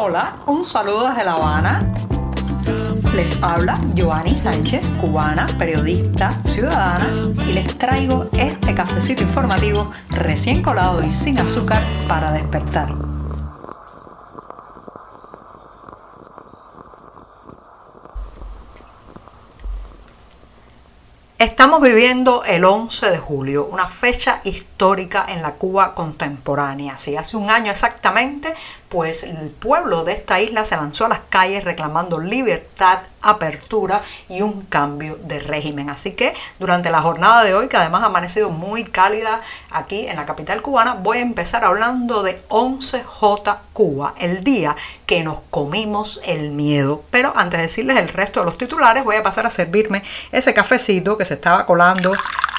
Hola, un saludo desde La Habana. Les habla Joanny Sánchez, cubana, periodista, ciudadana, y les traigo este cafecito informativo recién colado y sin azúcar para despertar. Estamos viviendo el 11 de julio, una fecha histórica en la Cuba contemporánea. Si hace un año exactamente, pues el pueblo de esta isla se lanzó a las calles reclamando libertad, apertura y un cambio de régimen. Así que durante la jornada de hoy, que además ha amanecido muy cálida aquí en la capital cubana, voy a empezar hablando de 11J Cuba, el día que nos comimos el miedo. Pero antes de decirles el resto de los titulares, voy a pasar a servirme ese cafecito que se estaba colando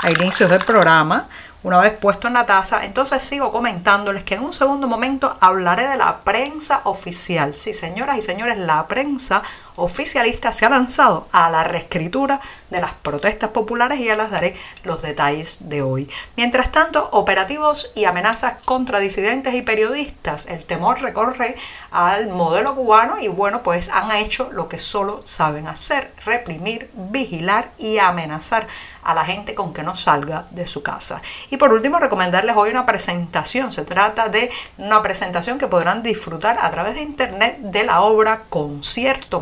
a inicios del programa una vez puesto en la taza, entonces sigo comentándoles que en un segundo momento hablaré de la prensa oficial. Sí, señoras y señores, la prensa oficialista se ha lanzado a la reescritura de las protestas populares y ya les daré los detalles de hoy. Mientras tanto, operativos y amenazas contra disidentes y periodistas. El temor recorre al modelo cubano y bueno, pues han hecho lo que solo saben hacer, reprimir, vigilar y amenazar a la gente con que no salga de su casa. Y por último, recomendarles hoy una presentación. Se trata de una presentación que podrán disfrutar a través de internet de la obra Concierto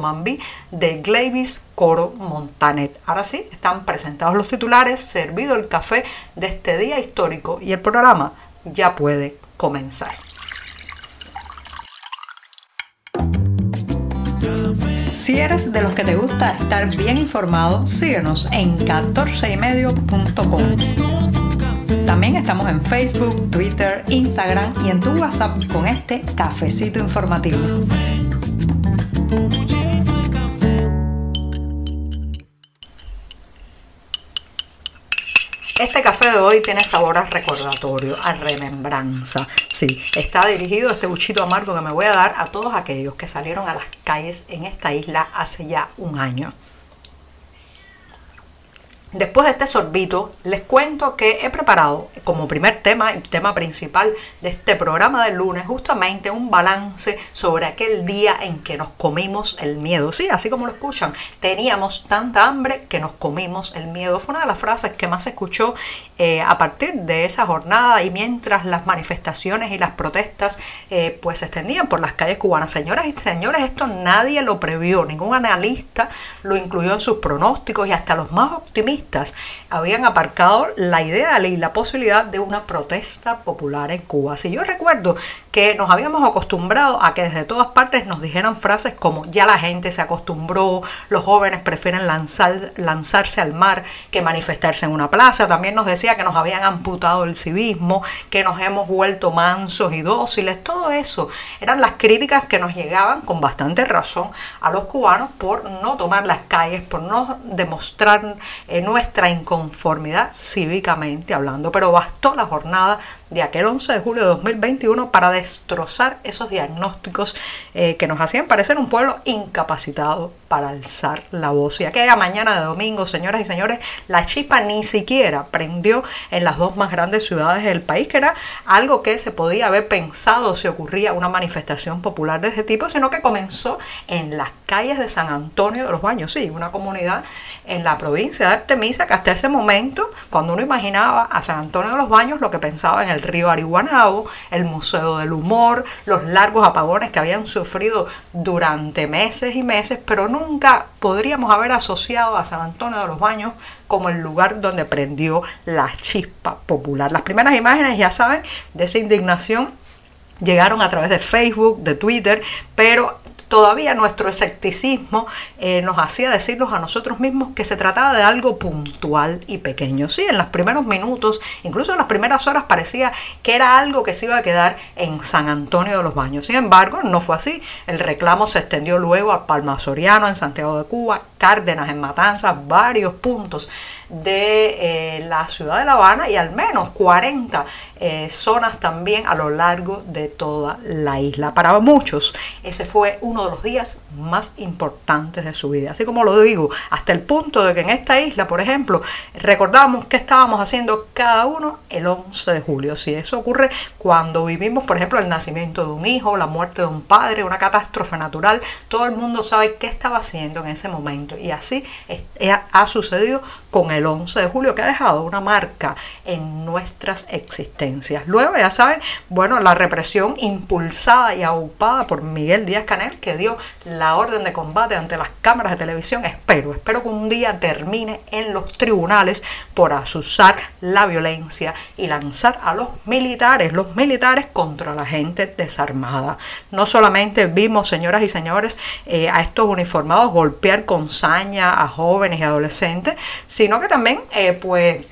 De Glavis Coro Montanet. Ahora sí, están presentados los titulares, servido el café de este día histórico y el programa ya puede comenzar. Si eres de los que te gusta estar bien informado, síguenos en 14ymedio.com. También estamos en Facebook, Twitter, Instagram y en tu WhatsApp con este cafecito informativo. Este café de hoy tiene sabor a recordatorio, a remembranza. Sí, está dirigido este buchito amargo que me voy a dar a todos aquellos que salieron a las calles en esta isla hace ya un año. Después de este sorbito, les cuento que he preparado como primer tema, el tema principal de este programa del lunes, justamente un balance sobre aquel día en que nos comimos el miedo. Sí, así como lo escuchan, teníamos tanta hambre que nos comimos el miedo. Fue una de las frases que más se escuchó eh, a partir de esa jornada y mientras las manifestaciones y las protestas eh, pues se extendían por las calles cubanas. Señoras y señores, esto nadie lo previó, ningún analista lo incluyó en sus pronósticos y hasta los más optimistas habían aparcado la idea y la posibilidad de una protesta popular en Cuba. Si yo recuerdo que nos habíamos acostumbrado a que desde todas partes nos dijeran frases como ya la gente se acostumbró, los jóvenes prefieren lanzar, lanzarse al mar que manifestarse en una plaza, también nos decía que nos habían amputado el civismo, que nos hemos vuelto mansos y dóciles, todo eso eran las críticas que nos llegaban con bastante razón a los cubanos por no tomar las calles, por no demostrar eh, nuestra inconformidad cívicamente hablando, pero bastó la jornada de aquel 11 de julio de 2021 para destrozar esos diagnósticos eh, que nos hacían parecer un pueblo incapacitado para alzar la voz. Y aquella mañana de domingo, señoras y señores, la chispa ni siquiera prendió en las dos más grandes ciudades del país, que era algo que se podía haber pensado si ocurría una manifestación popular de ese tipo, sino que comenzó en las calles de San Antonio de los Baños, sí, una comunidad en la provincia de Artemisa que hasta ese momento, cuando uno imaginaba a San Antonio de los Baños, lo que pensaba en el río Arihuanabo, el Museo del Humor, los largos apagones que habían sufrido durante meses y meses, pero nunca podríamos haber asociado a San Antonio de los Baños como el lugar donde prendió la chispa popular. Las primeras imágenes, ya saben, de esa indignación llegaron a través de Facebook, de Twitter, pero todavía nuestro escepticismo eh, nos hacía decirnos a nosotros mismos que se trataba de algo puntual y pequeño. Sí, en los primeros minutos, incluso en las primeras horas parecía que era algo que se iba a quedar en San Antonio de los Baños. Sin embargo, no fue así. El reclamo se extendió luego a Palma Soriano, en Santiago de Cuba, Cárdenas, en Matanzas, varios puntos de eh, la ciudad de La Habana y al menos 40 eh, zonas también a lo largo de toda la isla. Para muchos ese fue uno de los días más importantes de su vida. Así como lo digo, hasta el punto de que en esta isla, por ejemplo, recordamos qué estábamos haciendo cada uno el 11 de julio. Si eso ocurre cuando vivimos, por ejemplo, el nacimiento de un hijo, la muerte de un padre, una catástrofe natural, todo el mundo sabe qué estaba haciendo en ese momento. Y así ha sucedido con el 11 de julio, que ha dejado una marca en nuestras existencias. Luego, ya saben, bueno, la represión impulsada y aupada por Miguel Díaz Canel, que dio la orden de combate ante las cámaras de televisión, espero, espero que un día termine en los tribunales por asusar la violencia y lanzar a los militares, los militares contra la gente desarmada. No solamente vimos, señoras y señores, eh, a estos uniformados golpear con saña a jóvenes y adolescentes, sino que también, eh, pues,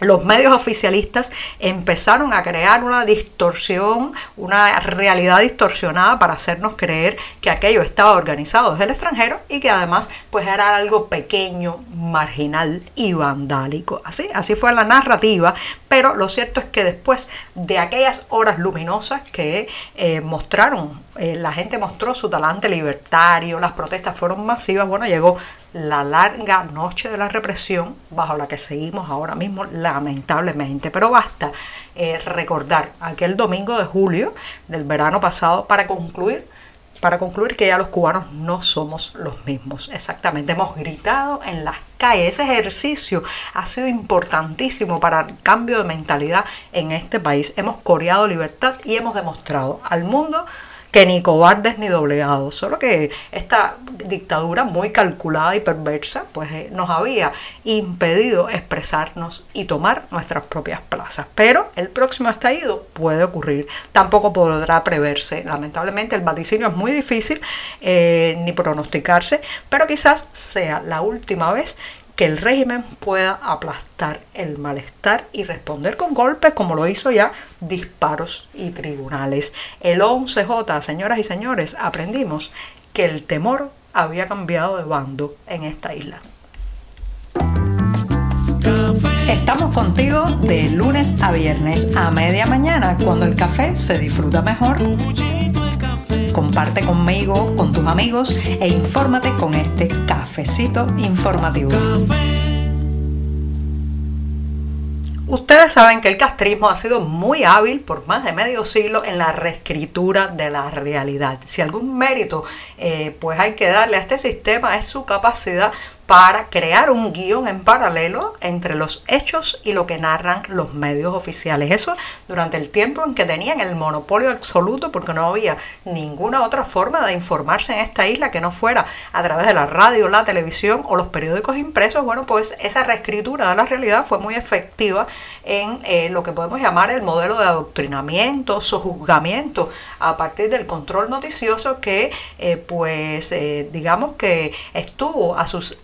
los medios oficialistas empezaron a crear una distorsión, una realidad distorsionada para hacernos creer que aquello estaba organizado desde el extranjero y que además pues era algo pequeño, marginal y vandálico. Así, así fue la narrativa, pero lo cierto es que después de aquellas horas luminosas que eh, mostraron, eh, la gente mostró su talante libertario, las protestas fueron masivas, bueno, llegó la larga noche de la represión bajo la que seguimos ahora mismo lamentablemente. Pero basta eh, recordar aquel domingo de julio del verano pasado para concluir para concluir que ya los cubanos no somos los mismos. Exactamente, hemos gritado en las calles. Ese ejercicio ha sido importantísimo para el cambio de mentalidad en este país. Hemos coreado libertad y hemos demostrado al mundo que ni cobardes ni doblegados, solo que esta dictadura muy calculada y perversa pues eh, nos había impedido expresarnos y tomar nuestras propias plazas. Pero el próximo estallido puede ocurrir, tampoco podrá preverse. Lamentablemente el vaticinio es muy difícil eh, ni pronosticarse, pero quizás sea la última vez que el régimen pueda aplastar el malestar y responder con golpes como lo hizo ya disparos y tribunales. El 11J, señoras y señores, aprendimos que el temor había cambiado de bando en esta isla. Estamos contigo de lunes a viernes a media mañana cuando el café se disfruta mejor. Comparte conmigo, con tus amigos e infórmate con este cafecito informativo. Ustedes saben que el castrismo ha sido muy hábil por más de medio siglo en la reescritura de la realidad. Si algún mérito eh, pues hay que darle a este sistema es su capacidad para crear un guion en paralelo entre los hechos y lo que narran los medios oficiales. Eso durante el tiempo en que tenían el monopolio absoluto porque no había ninguna otra forma de informarse en esta isla que no fuera a través de la radio, la televisión o los periódicos impresos. Bueno, pues esa reescritura de la realidad fue muy efectiva en eh, lo que podemos llamar el modelo de adoctrinamiento, sojuzgamiento a partir del control noticioso que eh, pues eh, digamos que estuvo a sus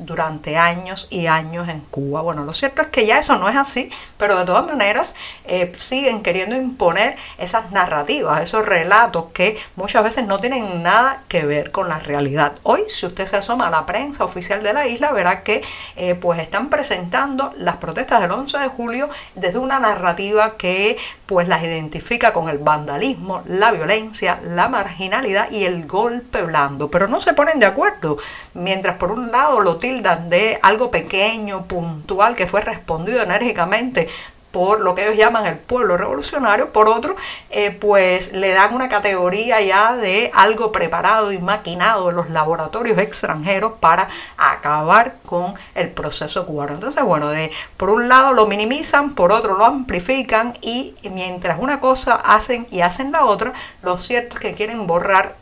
durante años y años en Cuba. Bueno, lo cierto es que ya eso no es así, pero de todas maneras eh, siguen queriendo imponer esas narrativas, esos relatos que muchas veces no tienen nada que ver con la realidad. Hoy, si usted se asoma a la prensa oficial de la isla, verá que eh, pues están presentando las protestas del 11 de julio desde una narrativa que pues las identifica con el vandalismo, la violencia, la marginalidad y el golpe blando, pero no se ponen de acuerdo. Mientras por un lado lo tildan de algo pequeño, puntual, que fue respondido enérgicamente por lo que ellos llaman el pueblo revolucionario, por otro, eh, pues le dan una categoría ya de algo preparado y maquinado en los laboratorios extranjeros para acabar con el proceso cubano. Entonces, bueno, de, por un lado lo minimizan, por otro lo amplifican y mientras una cosa hacen y hacen la otra, lo cierto es que quieren borrar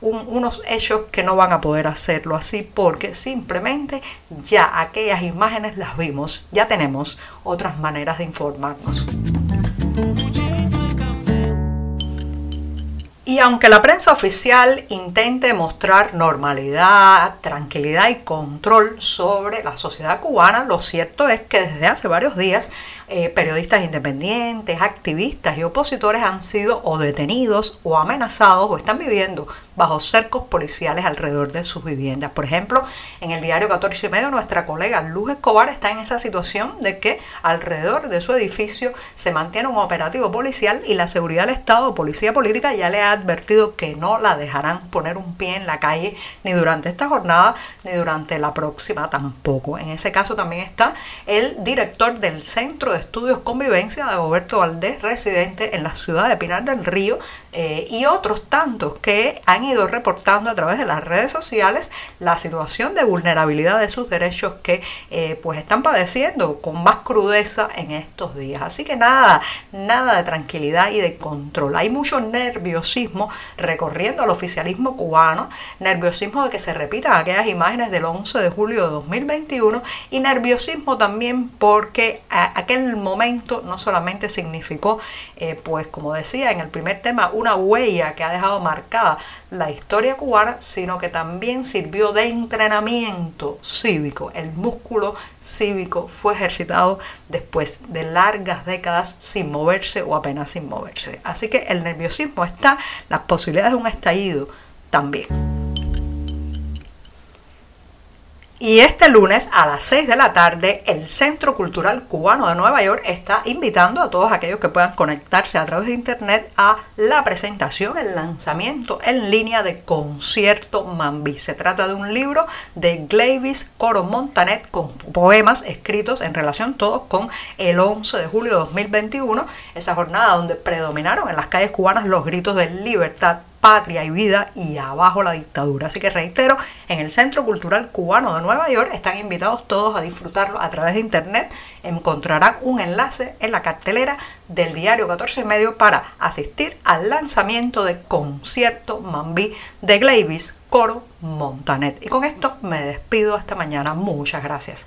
unos hechos que no van a poder hacerlo así porque simplemente ya aquellas imágenes las vimos, ya tenemos otras maneras de informarnos. Y aunque la prensa oficial intente mostrar normalidad, tranquilidad y control sobre la sociedad cubana, lo cierto es que desde hace varios días eh, periodistas independientes, activistas y opositores han sido o detenidos o amenazados o están viviendo bajo cercos policiales alrededor de sus viviendas. Por ejemplo, en el diario 14 y medio, nuestra colega Luz Escobar está en esa situación de que alrededor de su edificio se mantiene un operativo policial y la seguridad del Estado, policía política, ya le ha advertido que no la dejarán poner un pie en la calle ni durante esta jornada ni durante la próxima tampoco. En ese caso también está el director del Centro de Estudios Convivencia de Roberto Valdés, residente en la ciudad de Pinar del Río, eh, y otros tantos que han reportando a través de las redes sociales la situación de vulnerabilidad de sus derechos que eh, pues están padeciendo con más crudeza en estos días. Así que nada, nada de tranquilidad y de control. Hay mucho nerviosismo recorriendo al oficialismo cubano, nerviosismo de que se repitan aquellas imágenes del 11 de julio de 2021 y nerviosismo también porque aquel momento no solamente significó, eh, pues como decía en el primer tema, una huella que ha dejado marcada la historia cubana, sino que también sirvió de entrenamiento cívico. El músculo cívico fue ejercitado después de largas décadas sin moverse o apenas sin moverse. Así que el nerviosismo está, las posibilidades de un estallido también. Y este lunes a las 6 de la tarde, el Centro Cultural Cubano de Nueva York está invitando a todos aquellos que puedan conectarse a través de Internet a la presentación, el lanzamiento en línea de Concierto Mambi. Se trata de un libro de Glavis Coro Montanet con poemas escritos en relación todos con el 11 de julio de 2021, esa jornada donde predominaron en las calles cubanas los gritos de libertad, patria y vida y abajo la dictadura. Así que reitero, en el Centro Cultural Cubano de Nueva York están invitados todos a disfrutarlo a través de internet. Encontrarán un enlace en la cartelera del diario 14 y medio para asistir al lanzamiento de Concierto Mambí de Glavis Coro Montanet. Y con esto me despido hasta mañana. Muchas gracias.